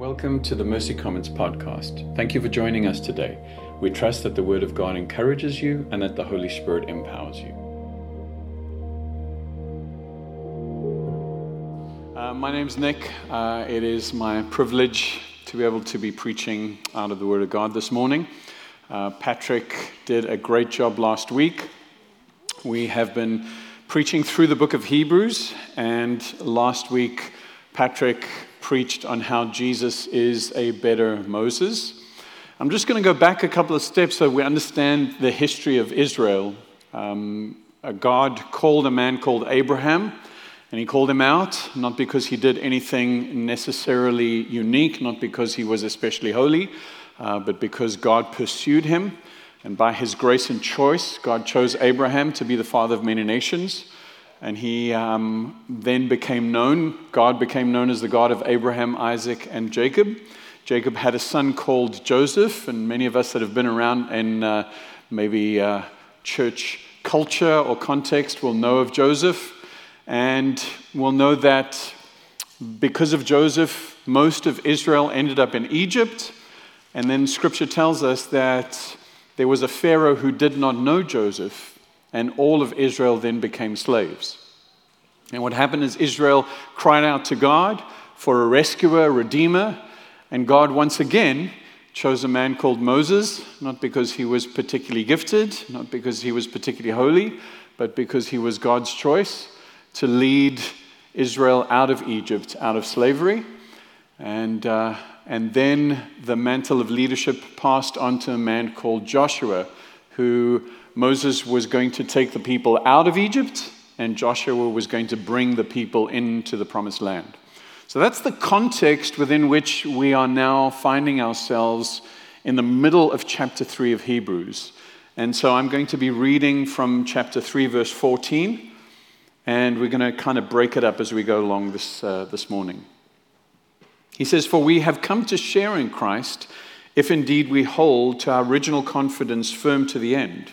Welcome to the Mercy Commons podcast. Thank you for joining us today. We trust that the Word of God encourages you and that the Holy Spirit empowers you. Uh, my name's Nick. Uh, it is my privilege to be able to be preaching out of the Word of God this morning. Uh, Patrick did a great job last week. We have been preaching through the book of Hebrews, and last week, Patrick preached on how Jesus is a better Moses. I'm just going to go back a couple of steps so we understand the history of Israel. Um, God called a man called Abraham, and he called him out, not because he did anything necessarily unique, not because he was especially holy, uh, but because God pursued him. And by his grace and choice, God chose Abraham to be the father of many nations. And he um, then became known, God became known as the God of Abraham, Isaac, and Jacob. Jacob had a son called Joseph, and many of us that have been around in uh, maybe uh, church culture or context will know of Joseph. And will know that because of Joseph, most of Israel ended up in Egypt. And then scripture tells us that there was a Pharaoh who did not know Joseph, and all of Israel then became slaves. And what happened is Israel cried out to God for a rescuer, a redeemer, and God once again chose a man called Moses, not because he was particularly gifted, not because he was particularly holy, but because he was God's choice to lead Israel out of Egypt, out of slavery. And, uh, and then the mantle of leadership passed on to a man called Joshua, who Moses was going to take the people out of Egypt, and Joshua was going to bring the people into the promised land. So that's the context within which we are now finding ourselves in the middle of chapter 3 of Hebrews. And so I'm going to be reading from chapter 3, verse 14, and we're going to kind of break it up as we go along this, uh, this morning. He says, For we have come to share in Christ if indeed we hold to our original confidence firm to the end.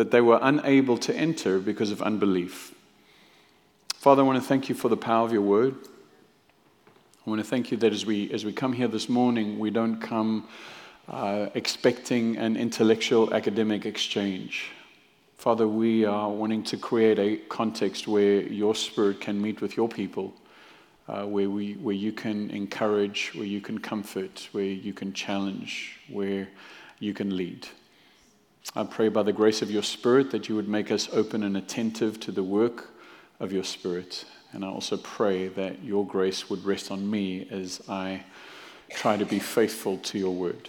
that they were unable to enter because of unbelief. Father, I want to thank you for the power of your word. I want to thank you that as we, as we come here this morning, we don't come uh, expecting an intellectual academic exchange. Father, we are wanting to create a context where your spirit can meet with your people, uh, where, we, where you can encourage, where you can comfort, where you can challenge, where you can lead. I pray by the grace of your Spirit that you would make us open and attentive to the work of your Spirit. And I also pray that your grace would rest on me as I try to be faithful to your word.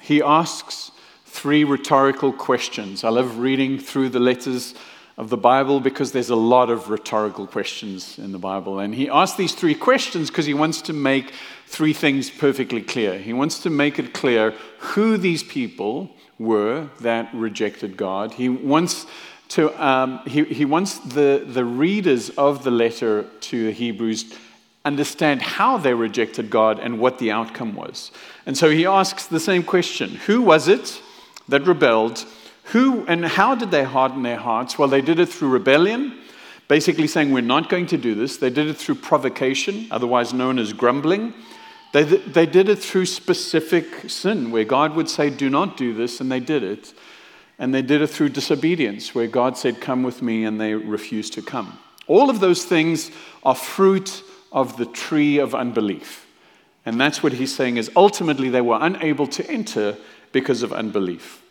He asks three rhetorical questions. I love reading through the letters of the Bible because there's a lot of rhetorical questions in the Bible. And he asks these three questions because he wants to make three things perfectly clear. He wants to make it clear who these people were that rejected God. He wants to um, he, he wants the, the readers of the letter to the Hebrews understand how they rejected God and what the outcome was. And so he asks the same question Who was it that rebelled? Who and how did they harden their hearts? Well, they did it through rebellion, basically saying, We're not going to do this. They did it through provocation, otherwise known as grumbling. They, they did it through specific sin, where God would say, Do not do this, and they did it. And they did it through disobedience, where God said, Come with me, and they refused to come. All of those things are fruit of the tree of unbelief. And that's what he's saying is ultimately they were unable to enter because of unbelief.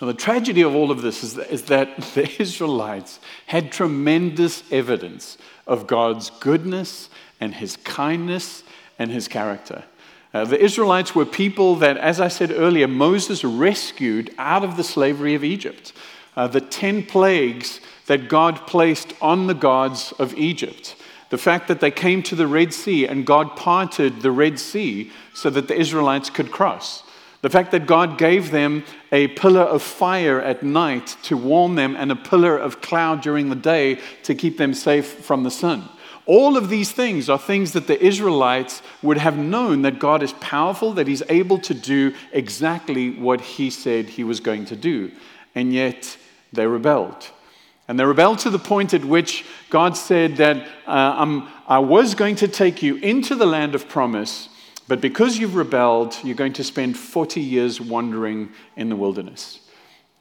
Well, the tragedy of all of this is that, is that the Israelites had tremendous evidence of God's goodness and his kindness and his character. Uh, the Israelites were people that, as I said earlier, Moses rescued out of the slavery of Egypt. Uh, the 10 plagues that God placed on the gods of Egypt. The fact that they came to the Red Sea and God parted the Red Sea so that the Israelites could cross. The fact that God gave them a pillar of fire at night to warm them and a pillar of cloud during the day to keep them safe from the sun. All of these things are things that the Israelites would have known that God is powerful, that He's able to do exactly what He said He was going to do. And yet they rebelled. And they rebelled to the point at which God said that uh, I was going to take you into the land of promise, but because you've rebelled, you're going to spend 40 years wandering in the wilderness.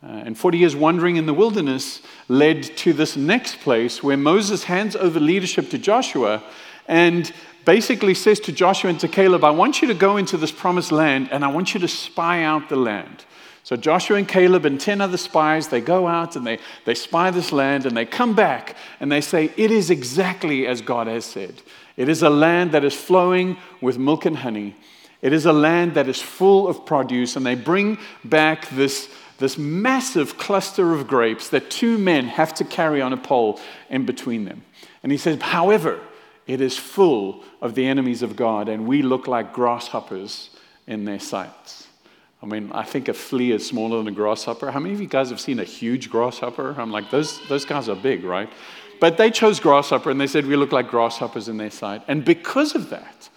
Uh, and 40 years wandering in the wilderness led to this next place where Moses hands over leadership to Joshua and basically says to Joshua and to Caleb, I want you to go into this promised land and I want you to spy out the land. So Joshua and Caleb and 10 other spies, they go out and they, they spy this land and they come back and they say, It is exactly as God has said. It is a land that is flowing with milk and honey. It is a land that is full of produce. And they bring back this, this massive cluster of grapes that two men have to carry on a pole in between them. And he says, However, it is full of the enemies of God, and we look like grasshoppers in their sights. I mean, I think a flea is smaller than a grasshopper. How many of you guys have seen a huge grasshopper? I'm like, those, those guys are big, right? But they chose grasshopper and they said, we look like grasshoppers in their sight. And because of that,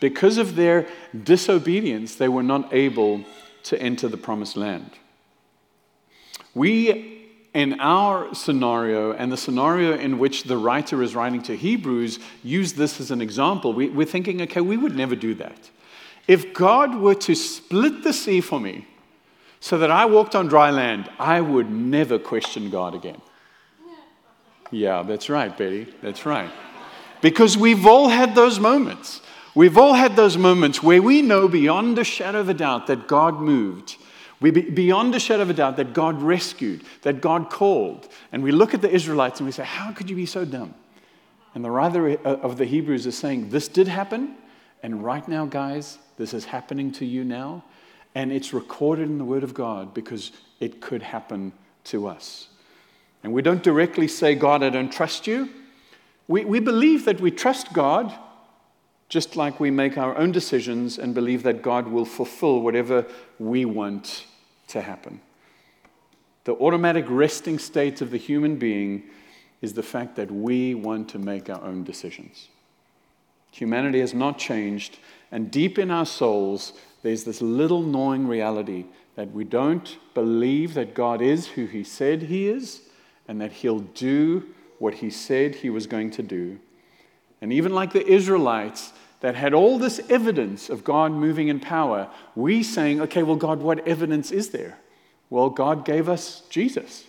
because of their disobedience, they were not able to enter the promised land. We, in our scenario, and the scenario in which the writer is writing to Hebrews, use this as an example. We, we're thinking, okay, we would never do that. If God were to split the sea for me so that I walked on dry land, I would never question God again. Yeah, that's right, Betty. That's right. Because we've all had those moments. We've all had those moments where we know beyond a shadow of a doubt that God moved. We be, beyond a shadow of a doubt that God rescued, that God called. And we look at the Israelites and we say, How could you be so dumb? And the writer of the Hebrews is saying, This did happen. And right now, guys, this is happening to you now, and it's recorded in the Word of God because it could happen to us. And we don't directly say, God, I don't trust you. We, we believe that we trust God, just like we make our own decisions and believe that God will fulfill whatever we want to happen. The automatic resting state of the human being is the fact that we want to make our own decisions. Humanity has not changed, and deep in our souls, there's this little gnawing reality that we don't believe that God is who He said He is and that He'll do what He said He was going to do. And even like the Israelites that had all this evidence of God moving in power, we saying, okay, well, God, what evidence is there? Well, God gave us Jesus.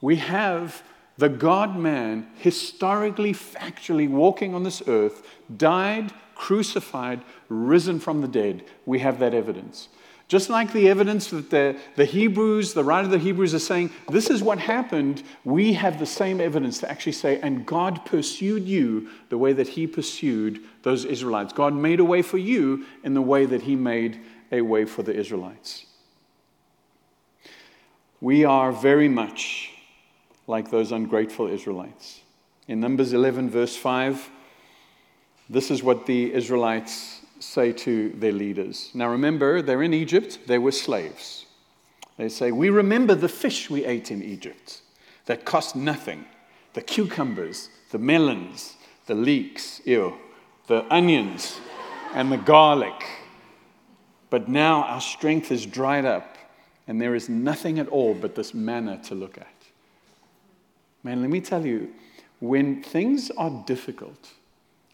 We have the God man, historically, factually walking on this earth, died, crucified, risen from the dead. We have that evidence. Just like the evidence that the, the Hebrews, the writer of the Hebrews are saying, this is what happened, we have the same evidence to actually say, and God pursued you the way that He pursued those Israelites. God made a way for you in the way that He made a way for the Israelites. We are very much like those ungrateful Israelites. In Numbers 11, verse 5, this is what the Israelites say to their leaders. Now remember, they're in Egypt, they were slaves. They say, We remember the fish we ate in Egypt that cost nothing the cucumbers, the melons, the leeks, ew, the onions, and the garlic. But now our strength is dried up, and there is nothing at all but this manna to look at. Man, let me tell you, when things are difficult,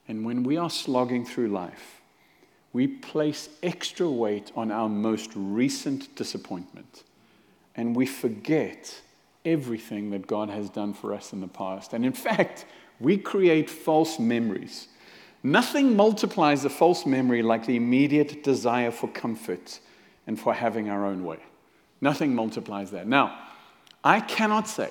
and when we are slogging through life, we place extra weight on our most recent disappointment. And we forget everything that God has done for us in the past. And in fact, we create false memories. Nothing multiplies a false memory like the immediate desire for comfort and for having our own way. Nothing multiplies that. Now, I cannot say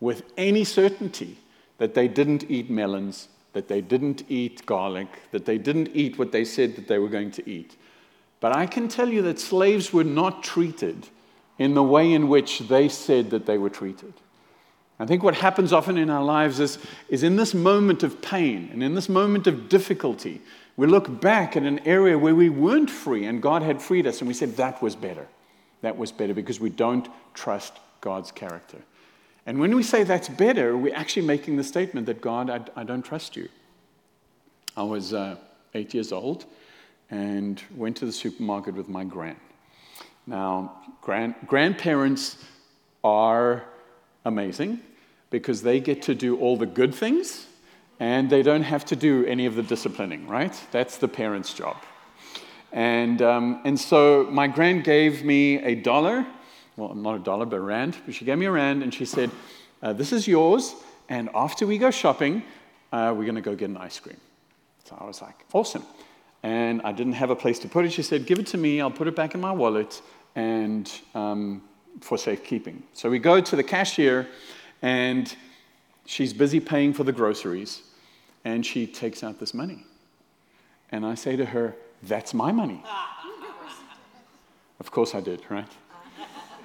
with any certainty that they didn't eat melons that they didn't eat garlic, that they didn't eat what they said that they were going to eat. But I can tell you that slaves were not treated in the way in which they said that they were treated. I think what happens often in our lives is, is in this moment of pain and in this moment of difficulty, we look back at an area where we weren't free and God had freed us, and we said, That was better. That was better because we don't trust God's character. And when we say that's better, we're actually making the statement that God, I, I don't trust you. I was uh, eight years old and went to the supermarket with my gran. Now, grand, grandparents are amazing because they get to do all the good things and they don't have to do any of the disciplining, right? That's the parent's job. And, um, and so my grand gave me a dollar, well, not a dollar, but a rand, but she gave me a rand and she said, uh, This is yours, and after we go shopping, uh, we're going to go get an ice cream. So I was like, Awesome. And I didn't have a place to put it. She said, Give it to me, I'll put it back in my wallet and um, for safekeeping. So we go to the cashier, and she's busy paying for the groceries, and she takes out this money. And I say to her, That's my money. of course I did, right?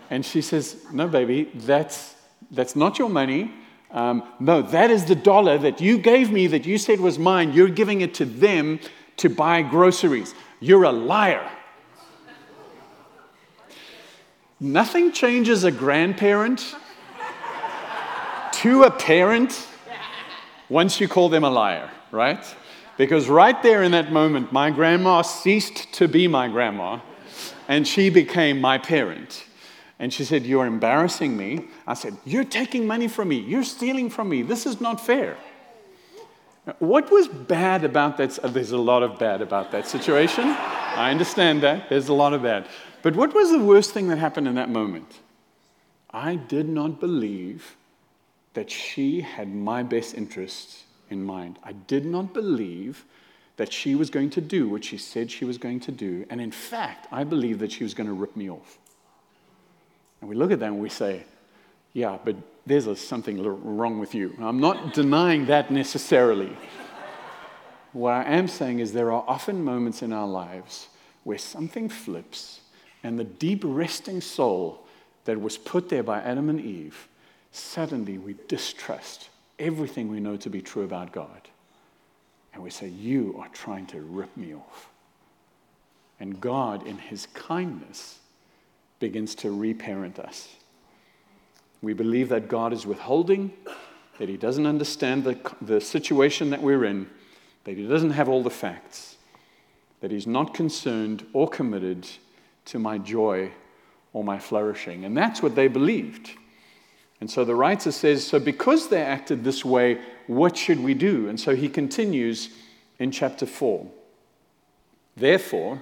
And she says, No, baby, that's, that's not your money. Um, no, that is the dollar that you gave me that you said was mine. You're giving it to them to buy groceries. You're a liar. Nothing changes a grandparent to a parent once you call them a liar, right? Because right there in that moment, my grandma ceased to be my grandma and she became my parent. And she said, You're embarrassing me. I said, You're taking money from me. You're stealing from me. This is not fair. What was bad about that? There's a lot of bad about that situation. I understand that. There's a lot of bad. But what was the worst thing that happened in that moment? I did not believe that she had my best interests in mind. I did not believe that she was going to do what she said she was going to do. And in fact, I believed that she was going to rip me off. And we look at that and we say, yeah, but there's a, something wrong with you. I'm not denying that necessarily. What I am saying is there are often moments in our lives where something flips and the deep resting soul that was put there by Adam and Eve suddenly we distrust everything we know to be true about God. And we say, You are trying to rip me off. And God, in His kindness, begins to reparent us. We believe that God is withholding, that He doesn't understand the, the situation that we're in, that He doesn't have all the facts, that He's not concerned or committed to my joy or my flourishing. And that's what they believed. And so the writer says, So because they acted this way, what should we do? And so he continues in chapter 4. Therefore,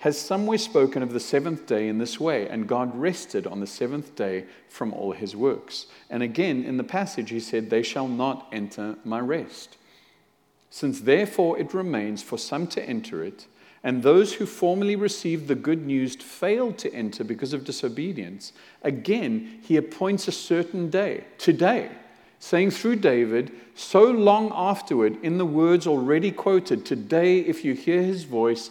has somewhere spoken of the seventh day in this way, and God rested on the seventh day from all his works. And again, in the passage, he said, They shall not enter my rest. Since therefore it remains for some to enter it, and those who formerly received the good news failed to enter because of disobedience, again he appoints a certain day, today saying through David, so long afterward, in the words already quoted, Today, if you hear his voice,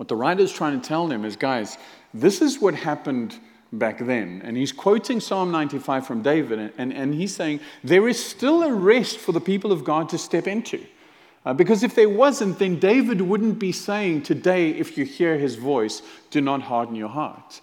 What the writer is trying to tell them is, guys, this is what happened back then. And he's quoting Psalm 95 from David, and, and he's saying, there is still a rest for the people of God to step into. Uh, because if there wasn't, then David wouldn't be saying, Today, if you hear his voice, do not harden your heart.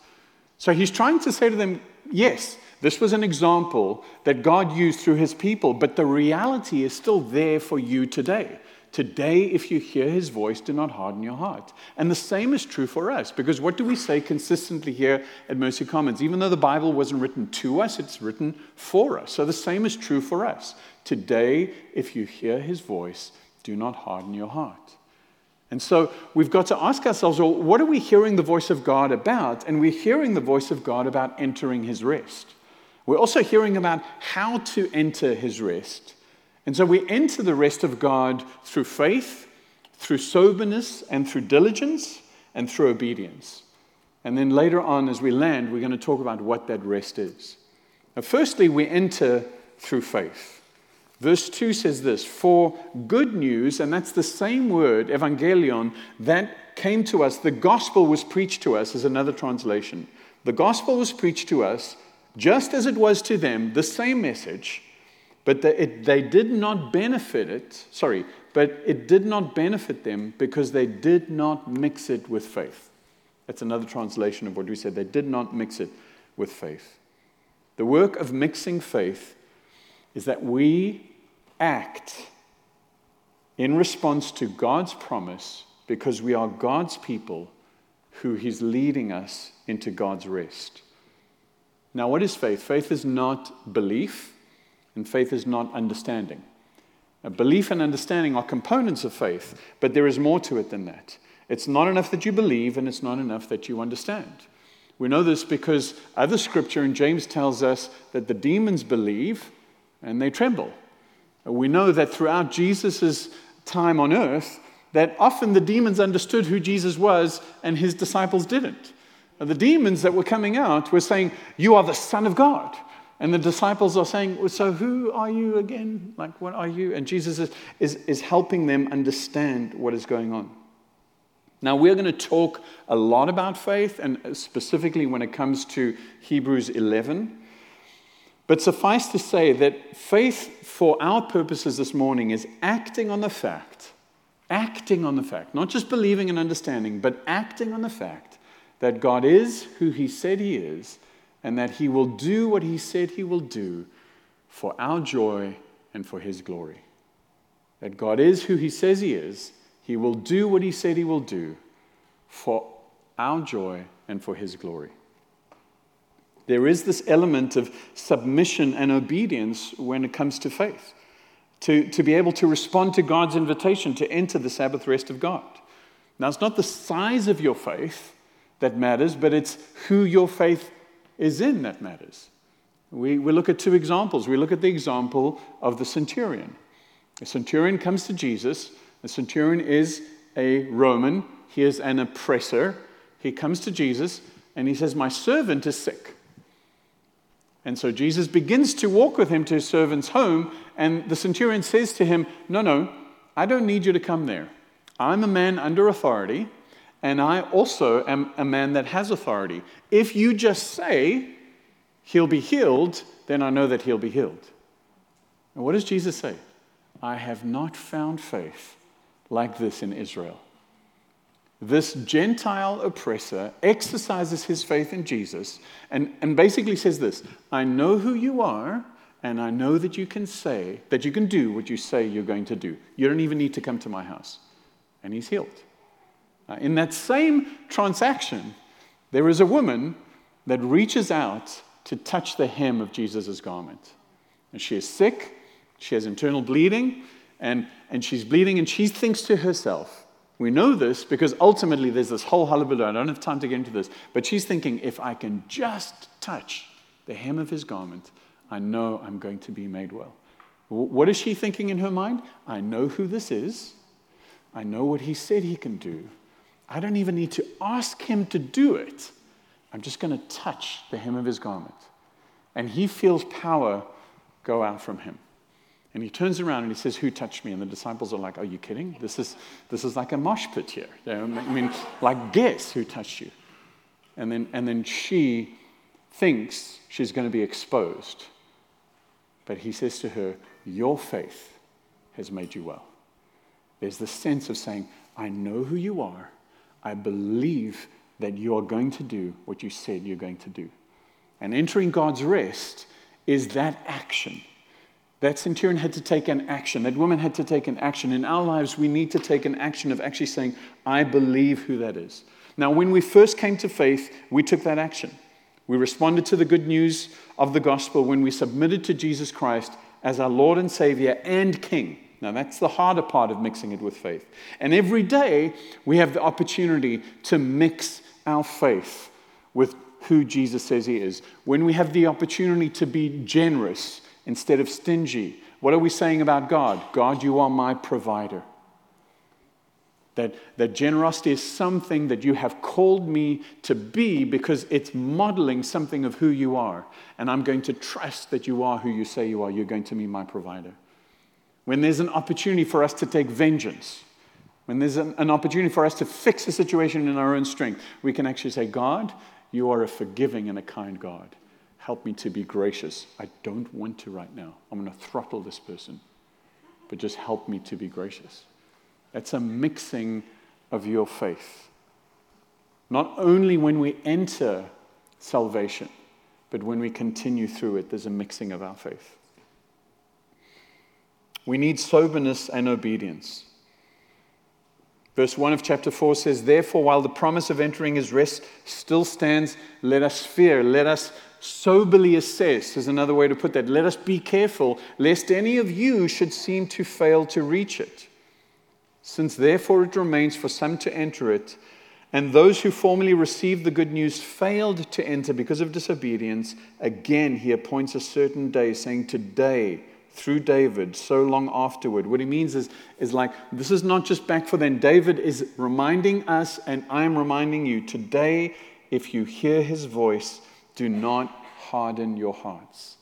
So he's trying to say to them, Yes, This was an example that God used through his people, but the reality is still there for you today. Today, if you hear his voice, do not harden your heart. And the same is true for us, because what do we say consistently here at Mercy Commons? Even though the Bible wasn't written to us, it's written for us. So the same is true for us. Today, if you hear his voice, do not harden your heart. And so we've got to ask ourselves, well, what are we hearing the voice of God about? And we're hearing the voice of God about entering his rest. We're also hearing about how to enter his rest. And so we enter the rest of God through faith, through soberness, and through diligence, and through obedience. And then later on, as we land, we're going to talk about what that rest is. Now, firstly, we enter through faith. Verse 2 says this For good news, and that's the same word, evangelion, that came to us, the gospel was preached to us, is another translation. The gospel was preached to us just as it was to them, the same message but the, it, they did not benefit it, sorry, but it did not benefit them because they did not mix it with faith. That's another translation of what we said. They did not mix it with faith. The work of mixing faith is that we act in response to God's promise because we are God's people who He's leading us into God's rest. Now, what is faith? Faith is not belief. And faith is not understanding. Belief and understanding are components of faith, but there is more to it than that. It's not enough that you believe, and it's not enough that you understand. We know this because other scripture in James tells us that the demons believe and they tremble. We know that throughout Jesus' time on earth, that often the demons understood who Jesus was and his disciples didn't. The demons that were coming out were saying, You are the Son of God. And the disciples are saying, So who are you again? Like, what are you? And Jesus is, is, is helping them understand what is going on. Now, we're going to talk a lot about faith, and specifically when it comes to Hebrews 11. But suffice to say that faith, for our purposes this morning, is acting on the fact, acting on the fact, not just believing and understanding, but acting on the fact that God is who He said He is and that He will do what He said He will do for our joy and for His glory. That God is who He says He is, He will do what He said He will do for our joy and for His glory. There is this element of submission and obedience when it comes to faith, to, to be able to respond to God's invitation to enter the Sabbath rest of God. Now, it's not the size of your faith that matters, but it's who your faith is in that matters. We, we look at two examples. We look at the example of the centurion. The centurion comes to Jesus. The centurion is a Roman, he is an oppressor. He comes to Jesus and he says, My servant is sick. And so Jesus begins to walk with him to his servant's home, and the centurion says to him, No, no, I don't need you to come there. I'm a man under authority and I also am a man that has authority. If you just say, he'll be healed, then I know that he'll be healed. And what does Jesus say? I have not found faith like this in Israel. This Gentile oppressor exercises his faith in Jesus and, and basically says this I know who you are, and I know that you can say, that you can do what you say you're going to do. You don't even need to come to my house. And he's healed. Uh, in that same transaction, there is a woman that reaches out to touch the hem of Jesus' garment. And she is sick, she has internal bleeding, and, and she's bleeding, and she thinks to herself, we know this because ultimately there's this whole hullabaloo. I don't have time to get into this, but she's thinking, if I can just touch the hem of his garment, I know I'm going to be made well. What is she thinking in her mind? I know who this is. I know what he said he can do. I don't even need to ask him to do it. I'm just going to touch the hem of his garment. And he feels power go out from him. And he turns around and he says, Who touched me? And the disciples are like, Are you kidding? This is, this is like a mosh pit here. I mean, like, guess who touched you? And then, and then she thinks she's going to be exposed. But he says to her, Your faith has made you well. There's the sense of saying, I know who you are. I believe that you are going to do what you said you're going to do. And entering God's rest is that action. That centurion had to take an action. That woman had to take an action. In our lives, we need to take an action of actually saying, I believe who that is. Now, when we first came to faith, we took that action. We responded to the good news of the gospel when we submitted to Jesus Christ as our Lord and Savior and King. Now, that's the harder part of mixing it with faith. And every day, we have the opportunity to mix our faith with who Jesus says He is. When we have the opportunity to be generous instead of stingy, what are we saying about God? God, you are my provider. That, that generosity is something that you have called me to be because it's modeling something of who you are. And I'm going to trust that you are who you say you are. You're going to be my provider. When there's an opportunity for us to take vengeance, when there's an, an opportunity for us to fix a situation in our own strength, we can actually say, God, you are a forgiving and a kind God. Help me to be gracious. I don't want to right now. I'm going to throttle this person, but just help me to be gracious. It's a mixing of your faith. Not only when we enter salvation, but when we continue through it, there's a mixing of our faith. We need soberness and obedience. Verse 1 of chapter 4 says, Therefore, while the promise of entering his rest still stands, let us fear, let us soberly assess, is another way to put that. Let us be careful, lest any of you should seem to fail to reach it. Since therefore it remains for some to enter it, and those who formerly received the good news failed to enter because of disobedience, again he appoints a certain day, saying, Today, through David, so long afterward. What he means is, is like, this is not just back for then. David is reminding us, and I'm reminding you, today, if you hear his voice, do not harden your hearts.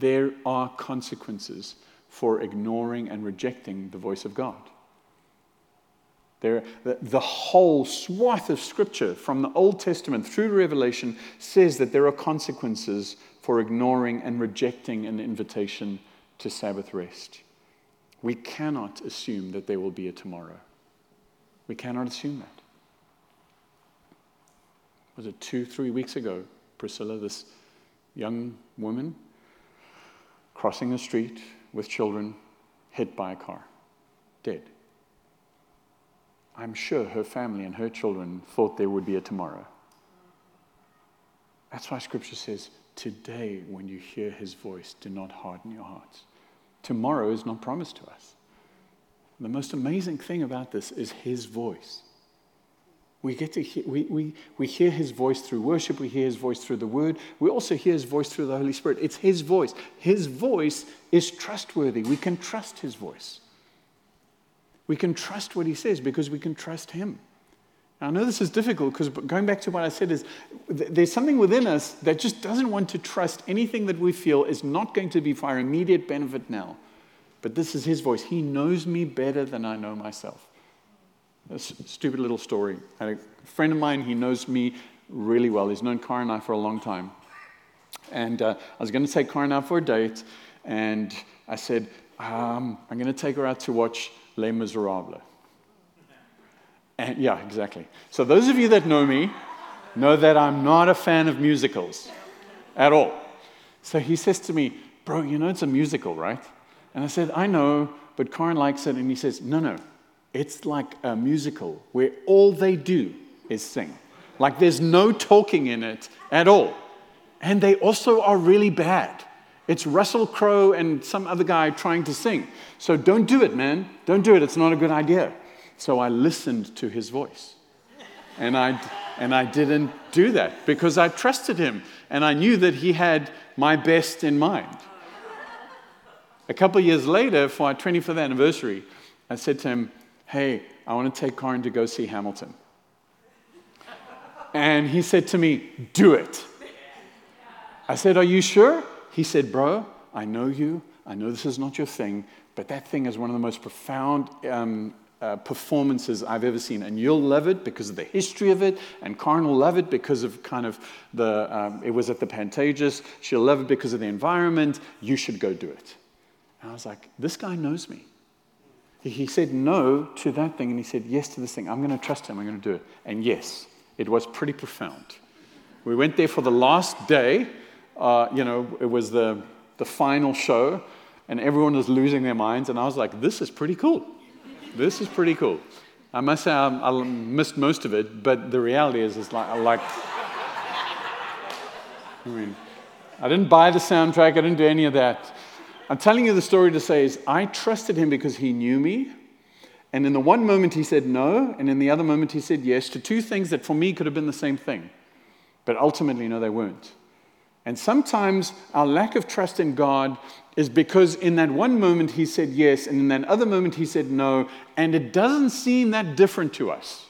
There are consequences for ignoring and rejecting the voice of God. There, the, the whole swath of scripture from the Old Testament through Revelation says that there are consequences for ignoring and rejecting an invitation to Sabbath rest. We cannot assume that there will be a tomorrow. We cannot assume that. Was it two, three weeks ago, Priscilla, this young woman crossing the street with children, hit by a car, dead. I'm sure her family and her children thought there would be a tomorrow. That's why Scripture says, Today, when you hear his voice, do not harden your hearts. Tomorrow is not promised to us. The most amazing thing about this is his voice. We get to hear, we, we, we hear his voice through worship, we hear his voice through the word, we also hear his voice through the Holy Spirit. It's his voice. His voice is trustworthy. We can trust his voice. We can trust what he says because we can trust him. Now, I know this is difficult because going back to what I said is there's something within us that just doesn't want to trust anything that we feel is not going to be for our immediate benefit now. But this is his voice. He knows me better than I know myself. A stupid little story. I had a friend of mine, he knows me really well. He's known Cara and I for a long time. And uh, I was going to take and I for a date, and I said, um, I'm going to take her out to watch Les Miserables. And yeah, exactly. So those of you that know me know that I'm not a fan of musicals at all. So he says to me, Bro, you know it's a musical, right? And I said, I know, but Corin likes it. And he says, No, no, it's like a musical where all they do is sing. Like there's no talking in it at all. And they also are really bad. It's Russell Crowe and some other guy trying to sing. So don't do it, man. Don't do it. It's not a good idea. So I listened to his voice. And I, and I didn't do that because I trusted him and I knew that he had my best in mind. A couple of years later, for our 25th anniversary, I said to him, Hey, I want to take Corin to go see Hamilton. And he said to me, Do it. I said, Are you sure? He said, Bro, I know you. I know this is not your thing, but that thing is one of the most profound um, uh, performances I've ever seen. And you'll love it because of the history of it, and Karen will love it because of kind of the, um, it was at the Pantages. She'll love it because of the environment. You should go do it. And I was like, this guy knows me. He, he said no to that thing, and he said yes to this thing. I'm going to trust him. I'm going to do it. And yes, it was pretty profound. We went there for the last day uh, you know, it was the, the final show, and everyone was losing their minds. And I was like, this is pretty cool. This is pretty cool. I must say, I, I missed most of it, but the reality is, it's like, I like. I mean, I didn't buy the soundtrack, I didn't do any of that. I'm telling you the story to say is I trusted him because he knew me. And in the one moment he said no, and in the other moment he said yes to two things that for me could have been the same thing. But ultimately, no, they weren't. And sometimes our lack of trust in God is because in that one moment he said yes, and in that other moment he said no, and it doesn't seem that different to us.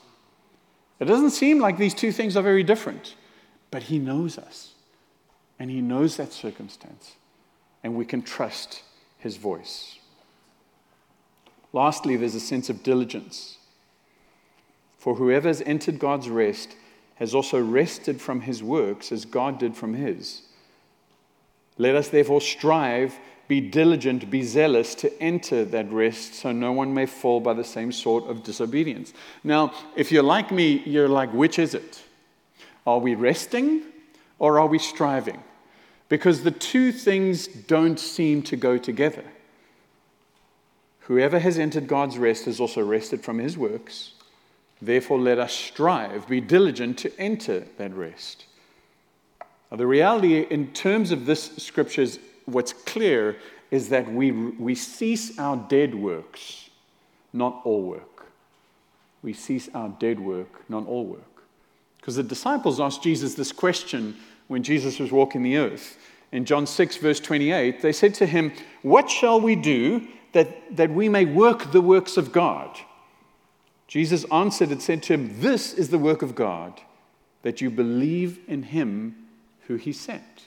It doesn't seem like these two things are very different, but he knows us, and he knows that circumstance, and we can trust his voice. Lastly, there's a sense of diligence. For whoever has entered God's rest has also rested from his works as God did from his. Let us therefore strive, be diligent, be zealous to enter that rest so no one may fall by the same sort of disobedience. Now, if you're like me, you're like, which is it? Are we resting or are we striving? Because the two things don't seem to go together. Whoever has entered God's rest has also rested from his works. Therefore, let us strive, be diligent to enter that rest. Now, the reality, in terms of this scripture, is what's clear is that we, we cease our dead works, not all work. We cease our dead work, not all work. Because the disciples asked Jesus this question when Jesus was walking the earth. In John 6, verse 28, they said to him, What shall we do that, that we may work the works of God? Jesus answered and said to him, This is the work of God, that you believe in him who he sent.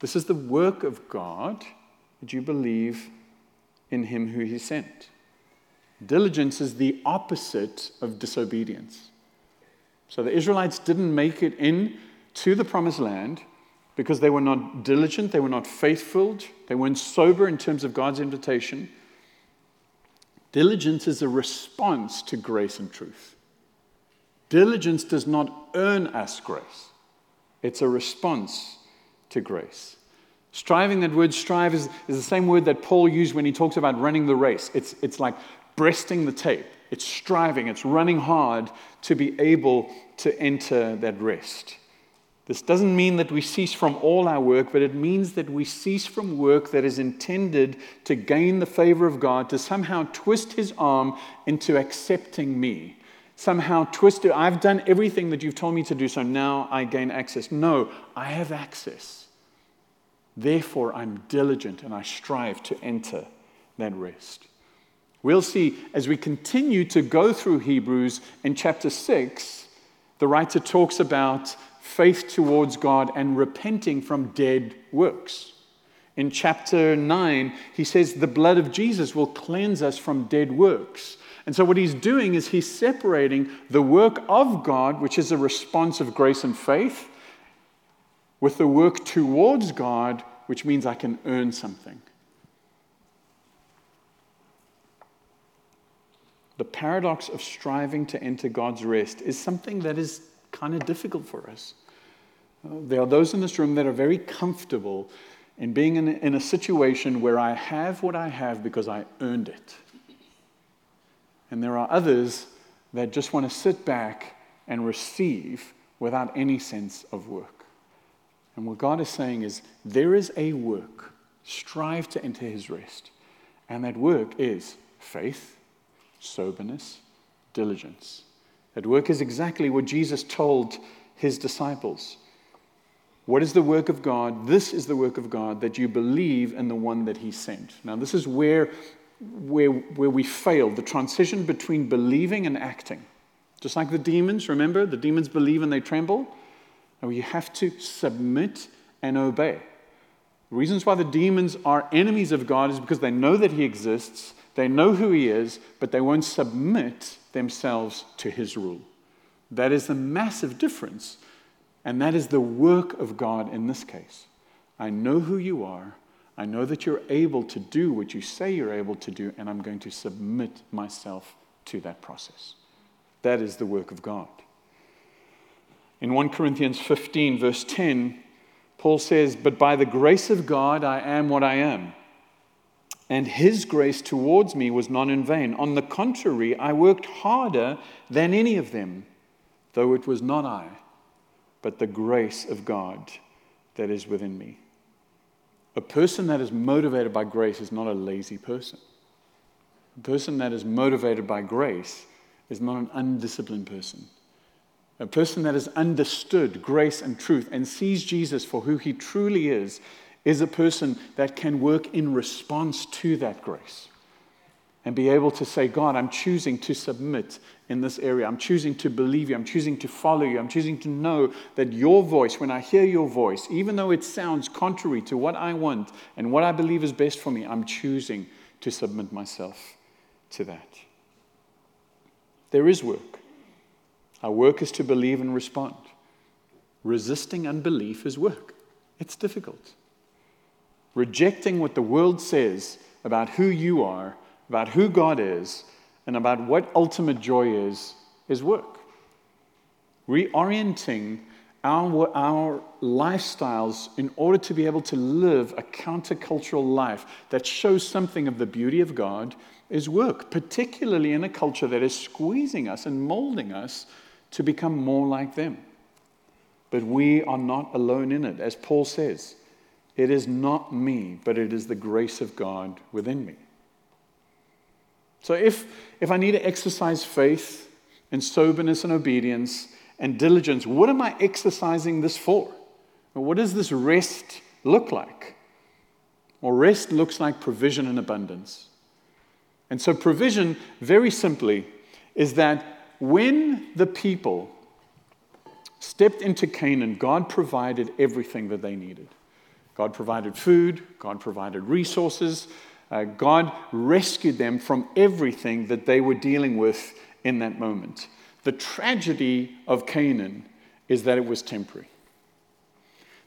This is the work of God, that you believe in him who he sent. Diligence is the opposite of disobedience. So the Israelites didn't make it in to the promised land because they were not diligent, they were not faithful, they weren't sober in terms of God's invitation. Diligence is a response to grace and truth. Diligence does not earn us grace, it's a response to grace. Striving, that word strive is, is the same word that Paul used when he talks about running the race. It's, it's like breasting the tape, it's striving, it's running hard to be able to enter that rest. This doesn't mean that we cease from all our work, but it means that we cease from work that is intended to gain the favor of God, to somehow twist his arm into accepting me. Somehow twist it. I've done everything that you've told me to do, so now I gain access. No, I have access. Therefore, I'm diligent and I strive to enter that rest. We'll see as we continue to go through Hebrews in chapter 6, the writer talks about faith towards God and repenting from dead works. In chapter 9, he says the blood of Jesus will cleanse us from dead works. And so, what he's doing is he's separating the work of God, which is a response of grace and faith, with the work towards God, which means I can earn something. The paradox of striving to enter God's rest is something that is kind of difficult for us. There are those in this room that are very comfortable in being in, in a situation where I have what I have because I earned it. And there are others that just want to sit back and receive without any sense of work. And what God is saying is there is a work. Strive to enter his rest. And that work is faith, soberness, diligence. That work is exactly what Jesus told his disciples. What is the work of God? This is the work of God that you believe in the one that he sent. Now, this is where, where, where we fail the transition between believing and acting. Just like the demons, remember? The demons believe and they tremble. Now, you have to submit and obey. The reasons why the demons are enemies of God is because they know that he exists, they know who he is, but they won't submit themselves to his rule. That is the massive difference. And that is the work of God in this case. I know who you are. I know that you're able to do what you say you're able to do, and I'm going to submit myself to that process. That is the work of God. In 1 Corinthians 15, verse 10, Paul says, But by the grace of God, I am what I am. And his grace towards me was not in vain. On the contrary, I worked harder than any of them, though it was not I, but the grace of God that is within me. A person that is motivated by grace is not a lazy person. A person that is motivated by grace is not an undisciplined person. A person that has understood grace and truth and sees Jesus for who he truly is, is a person that can work in response to that grace and be able to say, God, I'm choosing to submit in this area. I'm choosing to believe you. I'm choosing to follow you. I'm choosing to know that your voice, when I hear your voice, even though it sounds contrary to what I want and what I believe is best for me, I'm choosing to submit myself to that. There is work. Our work is to believe and respond. Resisting unbelief is work, it's difficult. Rejecting what the world says about who you are, about who God is, and about what ultimate joy is, is work. Reorienting our, our lifestyles in order to be able to live a countercultural life that shows something of the beauty of God is work, particularly in a culture that is squeezing us and molding us to become more like them. But we are not alone in it. As Paul says, it is not me, but it is the grace of God within me. So if, if I need to exercise faith and soberness and obedience and diligence, what am I exercising this for? What does this rest look like? Well, rest looks like provision and abundance. And so, provision, very simply, is that when the people stepped into Canaan, God provided everything that they needed. God provided food, God provided resources, uh, God rescued them from everything that they were dealing with in that moment. The tragedy of Canaan is that it was temporary.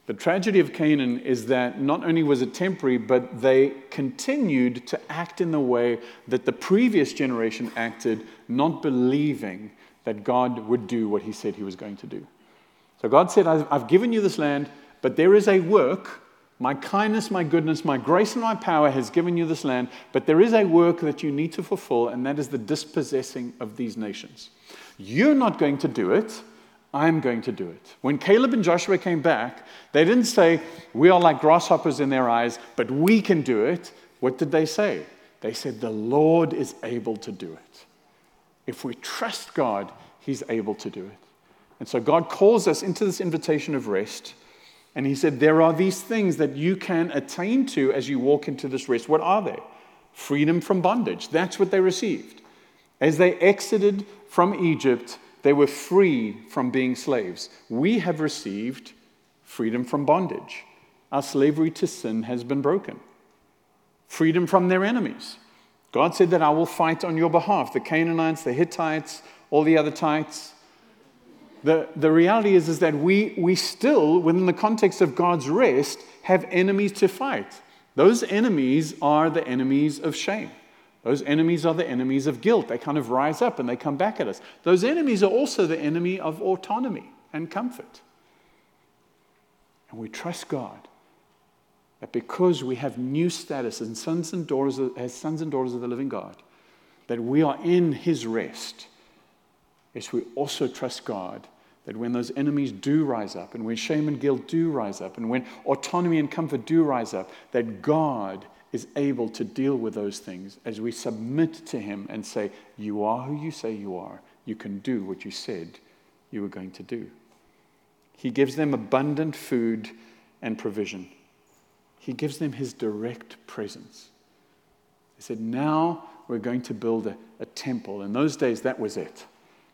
The tragedy of Canaan is that not only was it temporary, but they continued to act in the way that the previous generation acted, not believing that God would do what he said he was going to do. So God said, I've given you this land, but there is a work. My kindness, my goodness, my grace, and my power has given you this land, but there is a work that you need to fulfill, and that is the dispossessing of these nations. You're not going to do it. I'm going to do it. When Caleb and Joshua came back, they didn't say, We are like grasshoppers in their eyes, but we can do it. What did they say? They said, The Lord is able to do it. If we trust God, He's able to do it. And so God calls us into this invitation of rest. And He said, There are these things that you can attain to as you walk into this rest. What are they? Freedom from bondage. That's what they received. As they exited from Egypt, they were free from being slaves. We have received freedom from bondage. Our slavery to sin has been broken. Freedom from their enemies. God said that I will fight on your behalf the Canaanites, the Hittites, all the other Tites. The, the reality is, is that we, we still, within the context of God's rest, have enemies to fight. Those enemies are the enemies of shame. Those enemies are the enemies of guilt. They kind of rise up and they come back at us. Those enemies are also the enemy of autonomy and comfort. And we trust God that because we have new status as sons and daughters, as sons and daughters of the living God, that we are in his rest. Yes, we also trust God that when those enemies do rise up, and when shame and guilt do rise up, and when autonomy and comfort do rise up, that God is able to deal with those things as we submit to Him and say, You are who you say you are. You can do what you said you were going to do. He gives them abundant food and provision. He gives them His direct presence. He said, Now we're going to build a, a temple. In those days, that was it.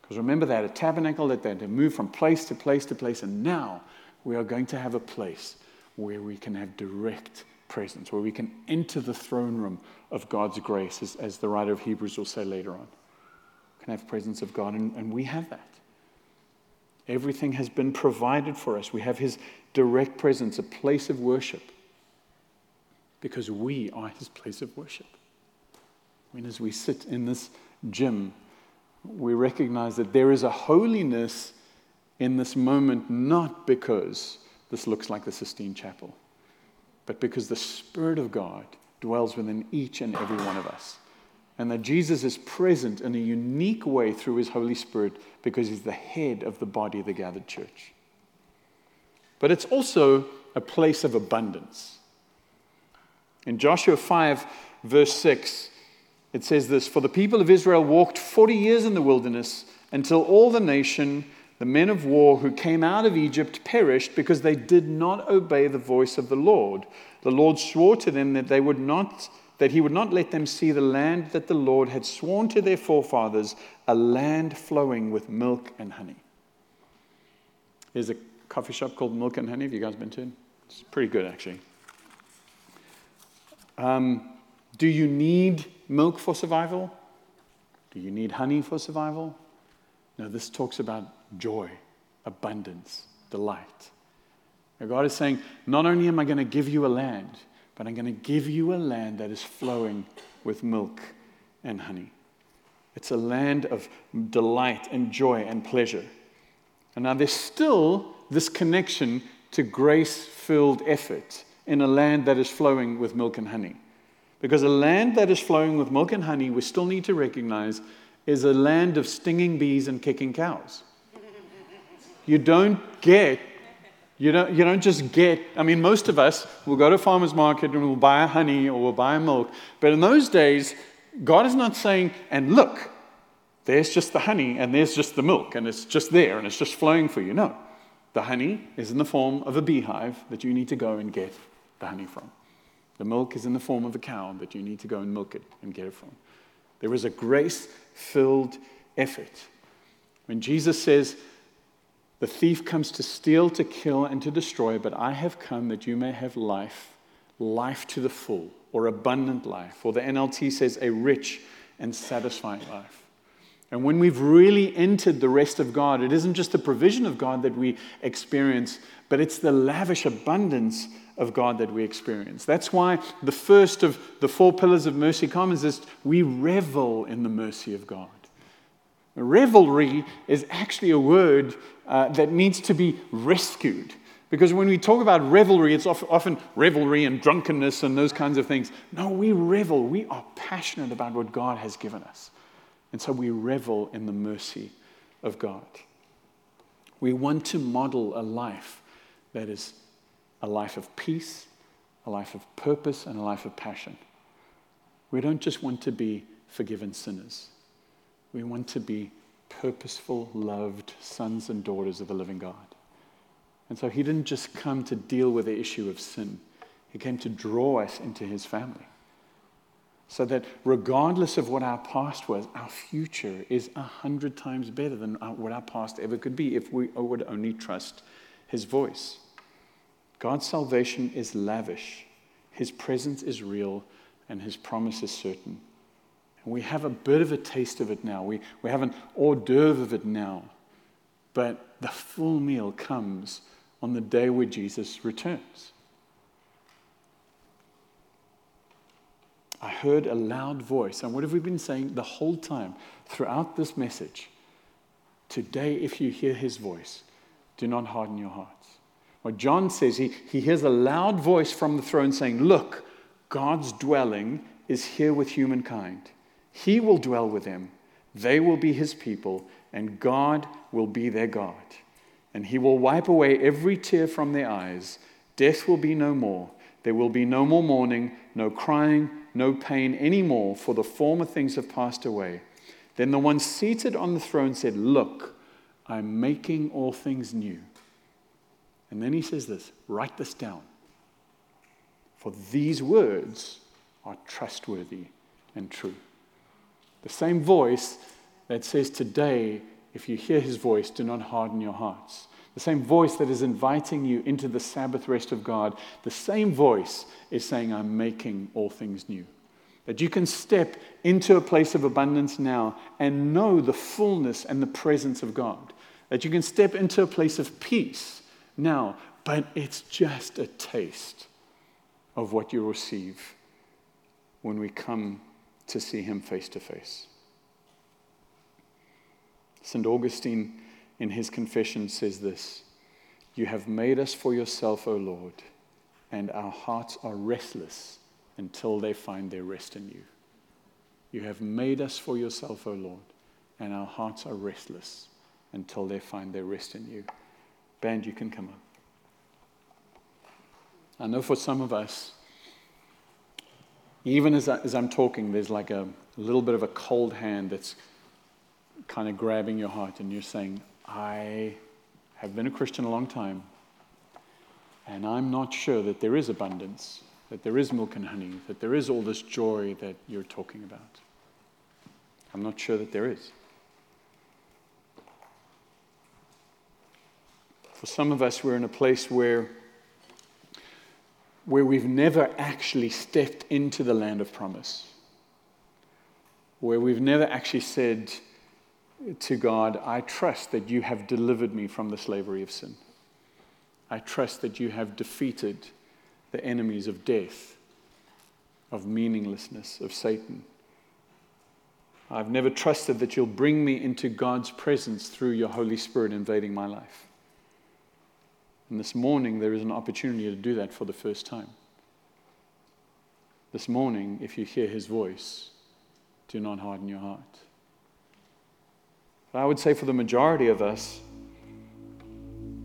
Because remember, they had a tabernacle that they had to move from place to place to place. And now we are going to have a place where we can have direct presence, where we can enter the throne room of God's grace, as, as the writer of Hebrews will say later on. We can have presence of God, and, and we have that. Everything has been provided for us. We have His direct presence, a place of worship, because we are His place of worship. I mean, as we sit in this gym, we recognize that there is a holiness in this moment, not because this looks like the Sistine Chapel, but because the Spirit of God dwells within each and every one of us. And that Jesus is present in a unique way through his Holy Spirit because he's the head of the body of the gathered church. But it's also a place of abundance. In Joshua 5, verse 6, it says this For the people of Israel walked 40 years in the wilderness until all the nation, the men of war who came out of Egypt, perished because they did not obey the voice of the Lord. The Lord swore to them that they would not that he would not let them see the land that the Lord had sworn to their forefathers, a land flowing with milk and honey. There's a coffee shop called Milk and Honey. Have you guys been to it? It's pretty good, actually. Um, do you need milk for survival? Do you need honey for survival? No, this talks about joy, abundance, delight. Now God is saying, not only am I going to give you a land, but I'm going to give you a land that is flowing with milk and honey. It's a land of delight and joy and pleasure. And now there's still this connection to grace filled effort in a land that is flowing with milk and honey. Because a land that is flowing with milk and honey, we still need to recognize, is a land of stinging bees and kicking cows. You don't get, you don't, you don't just get, I mean, most of us will go to farmer's market and we'll buy honey or we'll buy milk. But in those days, God is not saying, and look, there's just the honey and there's just the milk and it's just there and it's just flowing for you. No. The honey is in the form of a beehive that you need to go and get the honey from. The milk is in the form of a cow that you need to go and milk it and get it from. There is a grace filled effort. When Jesus says, The thief comes to steal, to kill, and to destroy, but I have come that you may have life, life to the full, or abundant life, or the NLT says, a rich and satisfying life. And when we've really entered the rest of God, it isn't just the provision of God that we experience, but it's the lavish abundance of God that we experience. That's why the first of the four pillars of Mercy Commons is we revel in the mercy of God. Revelry is actually a word uh, that needs to be rescued. Because when we talk about revelry, it's often revelry and drunkenness and those kinds of things. No, we revel. We are passionate about what God has given us. And so we revel in the mercy of God. We want to model a life that is a life of peace, a life of purpose, and a life of passion. We don't just want to be forgiven sinners, we want to be purposeful, loved sons and daughters of the living God. And so he didn't just come to deal with the issue of sin, he came to draw us into his family. So that regardless of what our past was, our future is a hundred times better than what our past ever could be if we would only trust his voice. God's salvation is lavish, His presence is real, and His promise is certain. And we have a bit of a taste of it now. We, we have an hors d'oeuvre of it now. But the full meal comes on the day where Jesus returns. I heard a loud voice. And what have we been saying the whole time throughout this message? Today, if you hear his voice, do not harden your heart. What John says, he, he hears a loud voice from the throne saying, Look, God's dwelling is here with humankind. He will dwell with them. They will be his people, and God will be their God. And he will wipe away every tear from their eyes. Death will be no more. There will be no more mourning, no crying, no pain anymore, for the former things have passed away. Then the one seated on the throne said, Look, I'm making all things new. And then he says this write this down. For these words are trustworthy and true. The same voice that says, Today, if you hear his voice, do not harden your hearts. The same voice that is inviting you into the Sabbath rest of God, the same voice is saying, I'm making all things new. That you can step into a place of abundance now and know the fullness and the presence of God. That you can step into a place of peace now, but it's just a taste of what you receive when we come to see him face to face. St. Augustine, in his confession, says this You have made us for yourself, O Lord, and our hearts are restless until they find their rest in you. You have made us for yourself, O Lord, and our hearts are restless until they find their rest in you. Band, you can come up. I know for some of us, even as, I, as I'm talking, there's like a, a little bit of a cold hand that's kind of grabbing your heart, and you're saying, I have been a Christian a long time, and I'm not sure that there is abundance, that there is milk and honey, that there is all this joy that you're talking about. I'm not sure that there is. Some of us, we're in a place where, where we've never actually stepped into the land of promise, where we've never actually said to God, I trust that you have delivered me from the slavery of sin. I trust that you have defeated the enemies of death, of meaninglessness, of Satan. I've never trusted that you'll bring me into God's presence through your Holy Spirit invading my life. And this morning, there is an opportunity to do that for the first time. This morning, if you hear his voice, do not harden your heart. But I would say for the majority of us,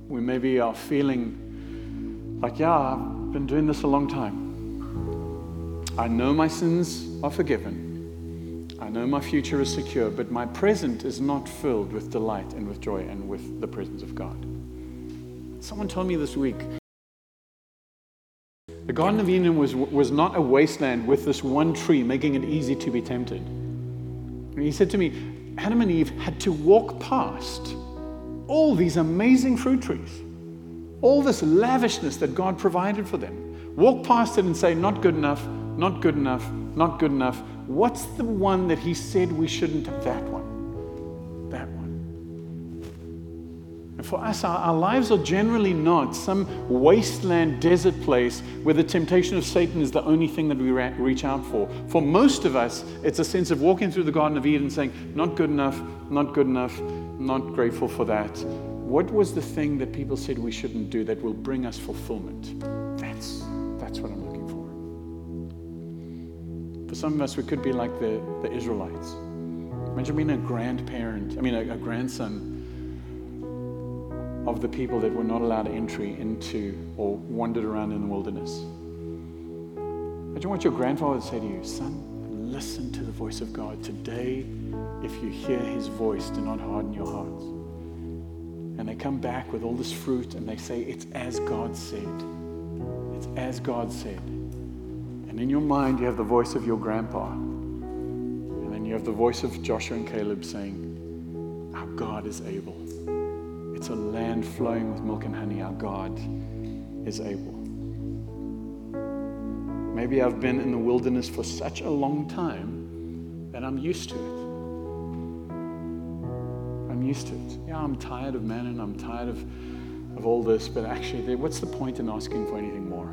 we maybe are feeling like, yeah, I've been doing this a long time. I know my sins are forgiven. I know my future is secure, but my present is not filled with delight and with joy and with the presence of God. Someone told me this week the Garden of Eden was, was not a wasteland with this one tree making it easy to be tempted. And he said to me, Adam and Eve had to walk past all these amazing fruit trees, all this lavishness that God provided for them. Walk past it and say, Not good enough, not good enough, not good enough. What's the one that He said we shouldn't have? That one. For us, our, our lives are generally not some wasteland desert place where the temptation of Satan is the only thing that we ra- reach out for. For most of us, it's a sense of walking through the Garden of Eden saying, Not good enough, not good enough, not grateful for that. What was the thing that people said we shouldn't do that will bring us fulfillment? That's, that's what I'm looking for. For some of us, we could be like the, the Israelites. Imagine being a grandparent, I mean, a, a grandson of the people that were not allowed entry into or wandered around in the wilderness. Imagine what your grandfather would say to you Son, listen to the voice of God. Today, if you hear his voice, do not harden your hearts. And they come back with all this fruit and they say, It's as God said. It's as God said. And in your mind, you have the voice of your grandpa. And then you have the voice of Joshua and Caleb saying, Our God is able. It's a land flowing with milk and honey. Our God is able. Maybe I've been in the wilderness for such a long time that I'm used to it. I'm used to it. Yeah, I'm tired of man and I'm tired of, of all this, but actually, what's the point in asking for anything more?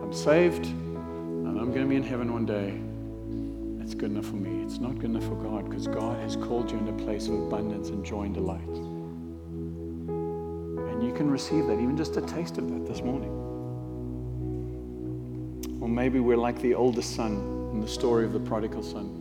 I'm saved, and I'm going to be in heaven one day it's good enough for me. It's not good enough for God because God has called you into a place of abundance and joy and delight. And you can receive that, even just a taste of that this morning. Or maybe we're like the oldest son in the story of the prodigal son.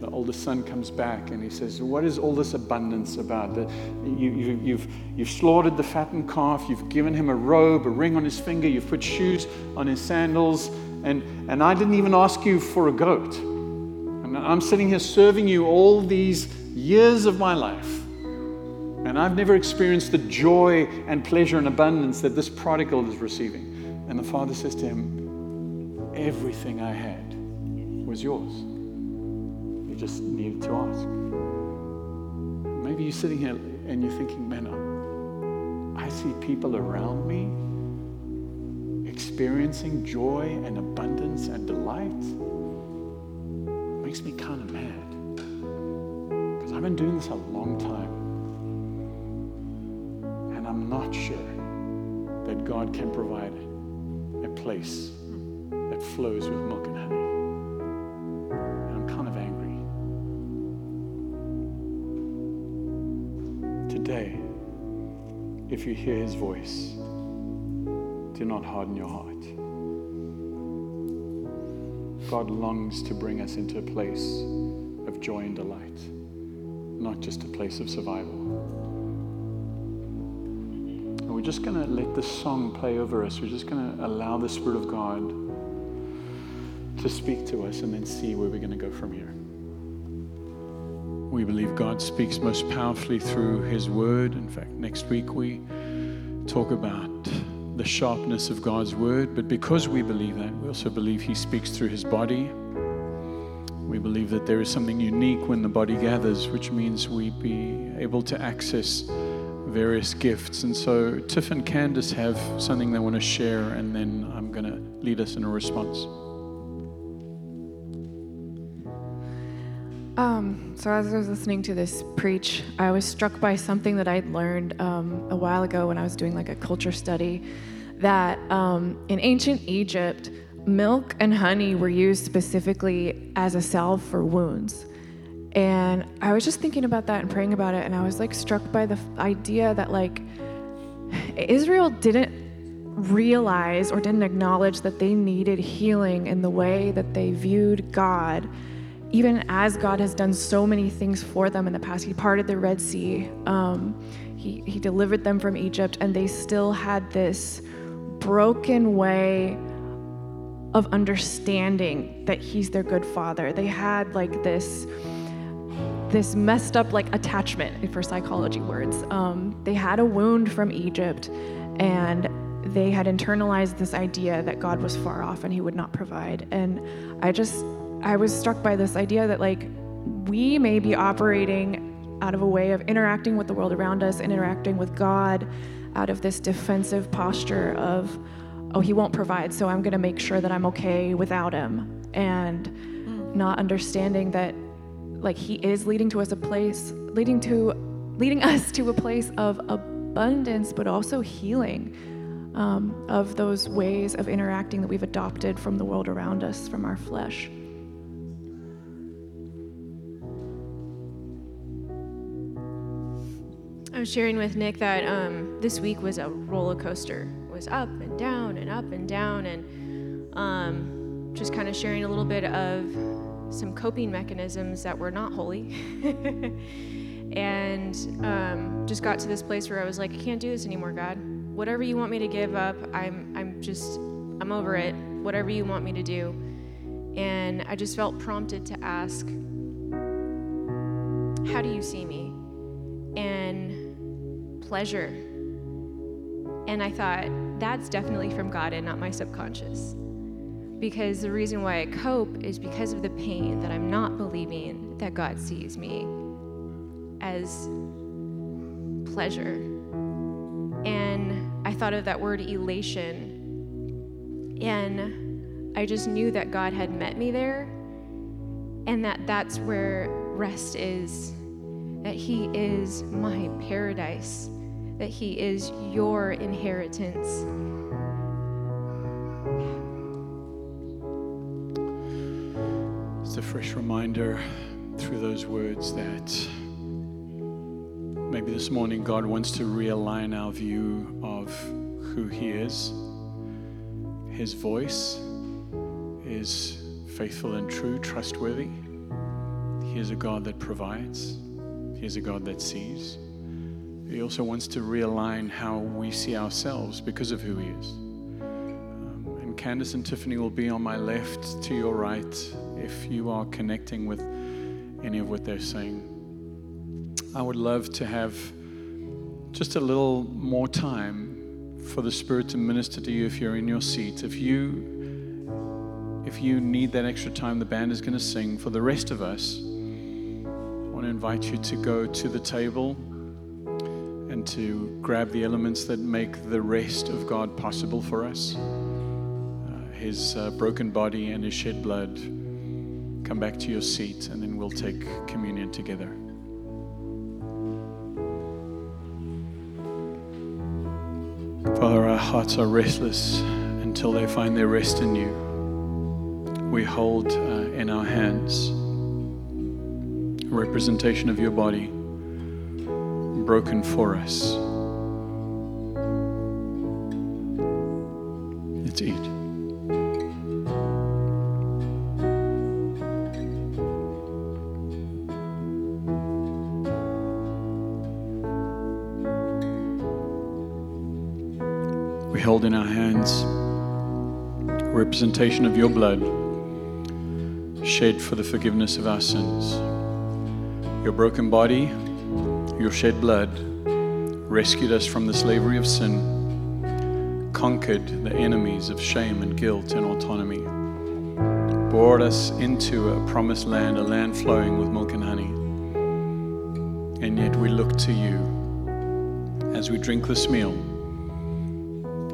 The oldest son comes back and he says, What is all this abundance about? You, you, you've, you've slaughtered the fattened calf, you've given him a robe, a ring on his finger, you've put shoes on his sandals, and, and I didn't even ask you for a goat. And I'm sitting here serving you all these years of my life. And I've never experienced the joy and pleasure and abundance that this prodigal is receiving. And the father says to him, Everything I had was yours. You just needed to ask. Maybe you're sitting here and you're thinking, man, I see people around me experiencing joy and abundance and delight makes me kind of mad. Because I've been doing this a long time. And I'm not sure that God can provide a place that flows with milk and honey. And I'm kind of angry. Today, if you hear his voice, do not harden your heart. God longs to bring us into a place of joy and delight, not just a place of survival. And we're just going to let this song play over us. We're just going to allow the Spirit of God to speak to us and then see where we're going to go from here. We believe God speaks most powerfully through His Word. In fact, next week we talk about the sharpness of God's Word, but because we believe that, we also believe He speaks through His body. We believe that there is something unique when the body gathers, which means we be able to access various gifts. And so Tiff and Candace have something they want to share, and then I'm going to lead us in a response. Um, so as I was listening to this preach, I was struck by something that I'd learned um, a while ago when I was doing like a culture study. That um, in ancient Egypt, milk and honey were used specifically as a salve for wounds. And I was just thinking about that and praying about it, and I was like struck by the idea that like Israel didn't realize or didn't acknowledge that they needed healing in the way that they viewed God even as God has done so many things for them in the past, He parted the Red Sea, um, he, he delivered them from Egypt, and they still had this broken way of understanding that He's their good Father. They had like this this messed up like attachment for psychology words. Um, they had a wound from Egypt, and they had internalized this idea that God was far off and He would not provide. And I just I was struck by this idea that like we may be operating out of a way of interacting with the world around us and interacting with God out of this defensive posture of oh he won't provide so I'm going to make sure that I'm okay without him. And not understanding that like he is leading to us a place leading to leading us to a place of abundance but also healing um, of those ways of interacting that we've adopted from the world around us from our flesh I was sharing with Nick that um, this week was a roller coaster. It was up and down and up and down, and um, just kind of sharing a little bit of some coping mechanisms that were not holy. and um, just got to this place where I was like, I can't do this anymore, God. Whatever you want me to give up, I'm, I'm just, I'm over it. Whatever you want me to do. And I just felt prompted to ask, How do you see me? And pleasure. And I thought, that's definitely from God and not my subconscious. Because the reason why I cope is because of the pain that I'm not believing that God sees me as pleasure. And I thought of that word elation. And I just knew that God had met me there and that that's where rest is, that He is my paradise that He is your inheritance. It's a fresh reminder through those words that maybe this morning God wants to realign our view of who He is. His voice is faithful and true, trustworthy. He is a God that provides, He is a God that sees. He also wants to realign how we see ourselves because of who He is. Um, and Candace and Tiffany will be on my left to your right if you are connecting with any of what they're saying. I would love to have just a little more time for the Spirit to minister to you if you're in your seat. If you if you need that extra time, the band is going to sing. For the rest of us, I want to invite you to go to the table and to grab the elements that make the rest of God possible for us. Uh, his uh, broken body and his shed blood. Come back to your seat, and then we'll take communion together. Father, our hearts are restless until they find their rest in you. We hold uh, in our hands a representation of your body broken for us. Let's eat. We hold in our hands a representation of your blood shed for the forgiveness of our sins. Your broken body your shed blood rescued us from the slavery of sin, conquered the enemies of shame and guilt and autonomy, brought us into a promised land, a land flowing with milk and honey. And yet we look to you as we drink this meal,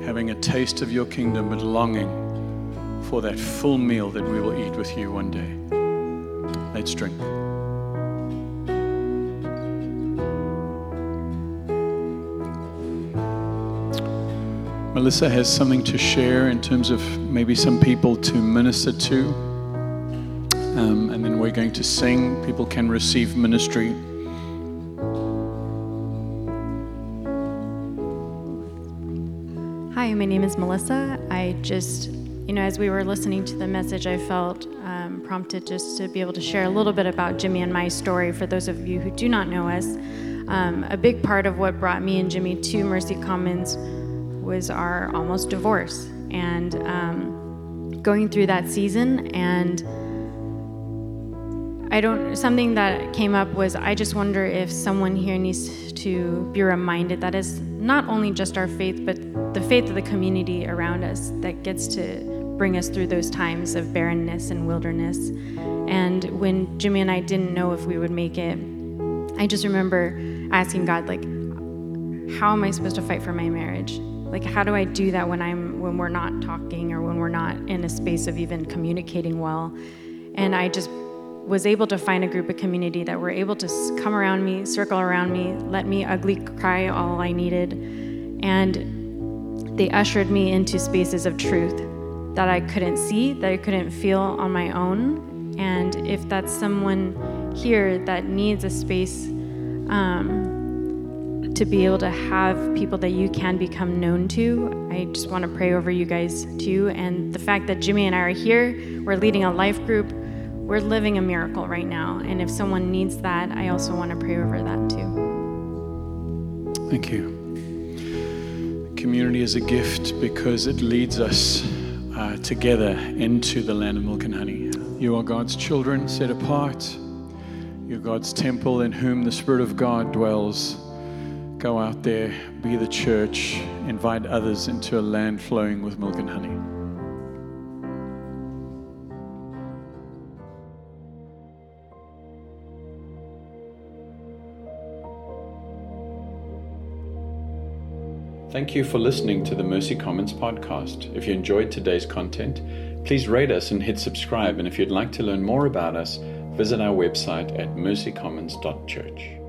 having a taste of your kingdom, but longing for that full meal that we will eat with you one day. Let's drink. Melissa has something to share in terms of maybe some people to minister to. Um, and then we're going to sing. People can receive ministry. Hi, my name is Melissa. I just, you know, as we were listening to the message, I felt um, prompted just to be able to share a little bit about Jimmy and my story for those of you who do not know us. Um, a big part of what brought me and Jimmy to Mercy Commons was our almost divorce and um, going through that season and I don't something that came up was I just wonder if someone here needs to be reminded that is not only just our faith but the faith of the community around us that gets to bring us through those times of barrenness and wilderness. And when Jimmy and I didn't know if we would make it, I just remember asking God like how am I supposed to fight for my marriage? Like how do i do that when i'm when we're not talking or when we're not in a space of even communicating well? And i just was able to find a group of community that were able to come around me circle around me let me ugly cry all i needed. And they ushered me into spaces of truth that i couldn't see that i couldn't feel on my own. And if that's someone here that needs a space um, to be able to have people that you can become known to. I just want to pray over you guys too. And the fact that Jimmy and I are here, we're leading a life group, we're living a miracle right now. And if someone needs that, I also want to pray over that too. Thank you. Community is a gift because it leads us uh, together into the land of milk and honey. You are God's children set apart. You're God's temple in whom the Spirit of God dwells. Go out there, be the church, invite others into a land flowing with milk and honey. Thank you for listening to the Mercy Commons podcast. If you enjoyed today's content, please rate us and hit subscribe. And if you'd like to learn more about us, visit our website at mercycommons.church.